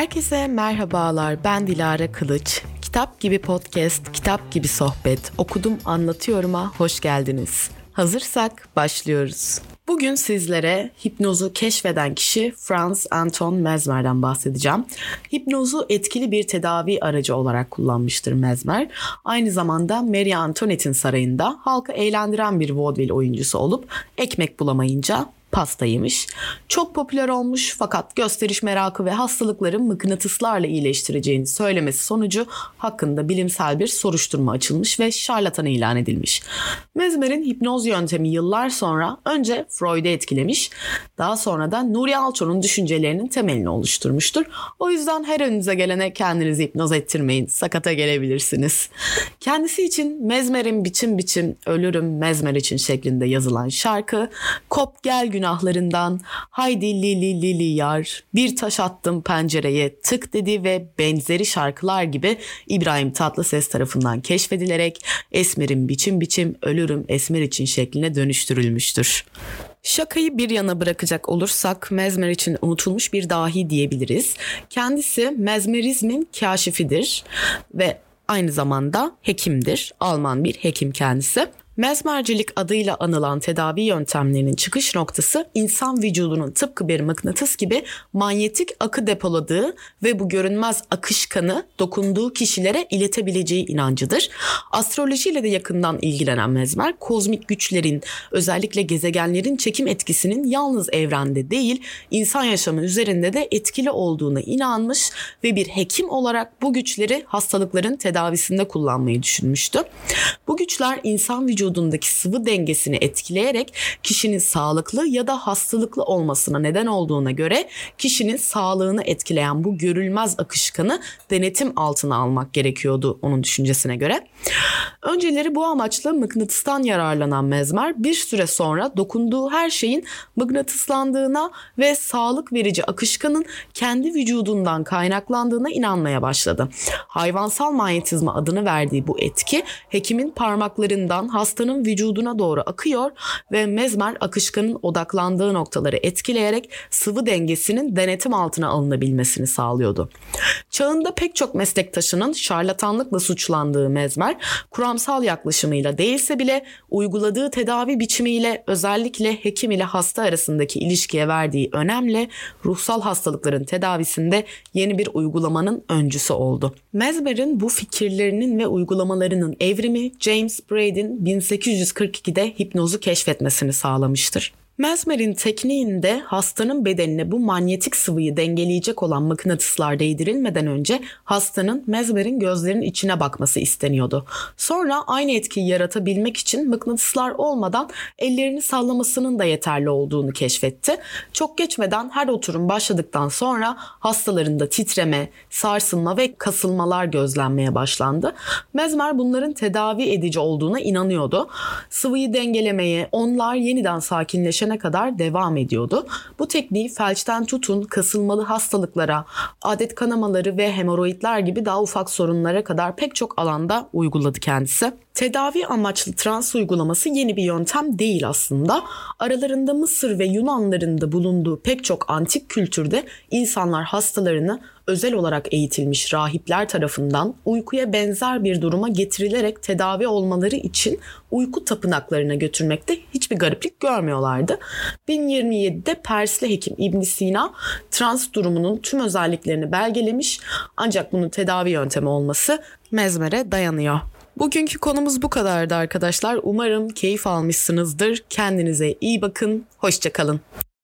Herkese merhabalar. Ben Dilara Kılıç. Kitap gibi podcast, kitap gibi sohbet. Okudum anlatıyorum'a hoş geldiniz. Hazırsak başlıyoruz. Bugün sizlere hipnozu keşfeden kişi Franz Anton Mesmer'den bahsedeceğim. Hipnozu etkili bir tedavi aracı olarak kullanmıştır Mesmer. Aynı zamanda Marie Antoinette'in sarayında halkı eğlendiren bir vaudeville oyuncusu olup ekmek bulamayınca pastaymış. Çok popüler olmuş fakat gösteriş merakı ve hastalıkların mıknatıslarla iyileştireceğini söylemesi sonucu hakkında bilimsel bir soruşturma açılmış ve şarlatan ilan edilmiş. Mezmer'in hipnoz yöntemi yıllar sonra önce Freud'u etkilemiş, daha sonra da Nuri Alço'nun düşüncelerinin temelini oluşturmuştur. O yüzden her önünüze gelene kendinizi hipnoz ettirmeyin, sakata gelebilirsiniz. Kendisi için Mezmer'in biçim biçim ölürüm Mezmer için şeklinde yazılan şarkı, Kop gel gün günahlarından haydi lili lili yar bir taş attım pencereye tık dedi ve benzeri şarkılar gibi İbrahim Tatlıses tarafından keşfedilerek Esmer'in biçim biçim ölürüm Esmer için şekline dönüştürülmüştür. Şakayı bir yana bırakacak olursak Mezmer için unutulmuş bir dahi diyebiliriz. Kendisi mezmerizmin kaşifidir ve aynı zamanda hekimdir. Alman bir hekim kendisi. Mezmercilik adıyla anılan tedavi yöntemlerinin çıkış noktası insan vücudunun tıpkı bir mıknatıs gibi manyetik akı depoladığı ve bu görünmez akışkanı dokunduğu kişilere iletebileceği inancıdır. Astrolojiyle de yakından ilgilenen Mezmer, kozmik güçlerin özellikle gezegenlerin çekim etkisinin yalnız evrende değil insan yaşamı üzerinde de etkili olduğuna inanmış ve bir hekim olarak bu güçleri hastalıkların tedavisinde kullanmayı düşünmüştü. Bu güçler insan vücudu vücudundaki sıvı dengesini etkileyerek kişinin sağlıklı ya da hastalıklı olmasına neden olduğuna göre kişinin sağlığını etkileyen bu görülmez akışkanı denetim altına almak gerekiyordu onun düşüncesine göre. Önceleri bu amaçla mıknatıstan yararlanan Mezmer bir süre sonra dokunduğu her şeyin mıknatıslandığına ve sağlık verici akışkanın kendi vücudundan kaynaklandığına inanmaya başladı. Hayvansal manyetizma adını verdiği bu etki hekimin parmaklarından hastanın vücuduna doğru akıyor ve mezmer akışkanın odaklandığı noktaları etkileyerek sıvı dengesinin denetim altına alınabilmesini sağlıyordu. Çağında pek çok meslektaşının şarlatanlıkla suçlandığı mezmer, kuramsal yaklaşımıyla değilse bile uyguladığı tedavi biçimiyle özellikle hekim ile hasta arasındaki ilişkiye verdiği önemle ruhsal hastalıkların tedavisinde yeni bir uygulamanın öncüsü oldu. Mezmer'in bu fikirlerinin ve uygulamalarının evrimi James Braid'in 1842'de hipnozu keşfetmesini sağlamıştır. Mesmer'in tekniğinde hastanın bedenine bu manyetik sıvıyı dengeleyecek olan mıknatıslar değdirilmeden önce hastanın Mesmer'in gözlerinin içine bakması isteniyordu. Sonra aynı etkiyi yaratabilmek için mıknatıslar olmadan ellerini sallamasının da yeterli olduğunu keşfetti. Çok geçmeden her oturum başladıktan sonra hastalarında titreme, sarsılma ve kasılmalar gözlenmeye başlandı. Mesmer bunların tedavi edici olduğuna inanıyordu. Sıvıyı dengelemeye, onlar yeniden sakinleşen gelişene kadar devam ediyordu. Bu tekniği felçten tutun kasılmalı hastalıklara, adet kanamaları ve hemoroidler gibi daha ufak sorunlara kadar pek çok alanda uyguladı kendisi. Tedavi amaçlı trans uygulaması yeni bir yöntem değil aslında. Aralarında Mısır ve Yunanların da bulunduğu pek çok antik kültürde insanlar hastalarını özel olarak eğitilmiş rahipler tarafından uykuya benzer bir duruma getirilerek tedavi olmaları için uyku tapınaklarına götürmekte hiçbir gariplik görmüyorlardı. 1027'de Persli hekim İbn Sina trans durumunun tüm özelliklerini belgelemiş ancak bunun tedavi yöntemi olması mezmere dayanıyor. Bugünkü konumuz bu kadardı arkadaşlar. Umarım keyif almışsınızdır. Kendinize iyi bakın. Hoşçakalın.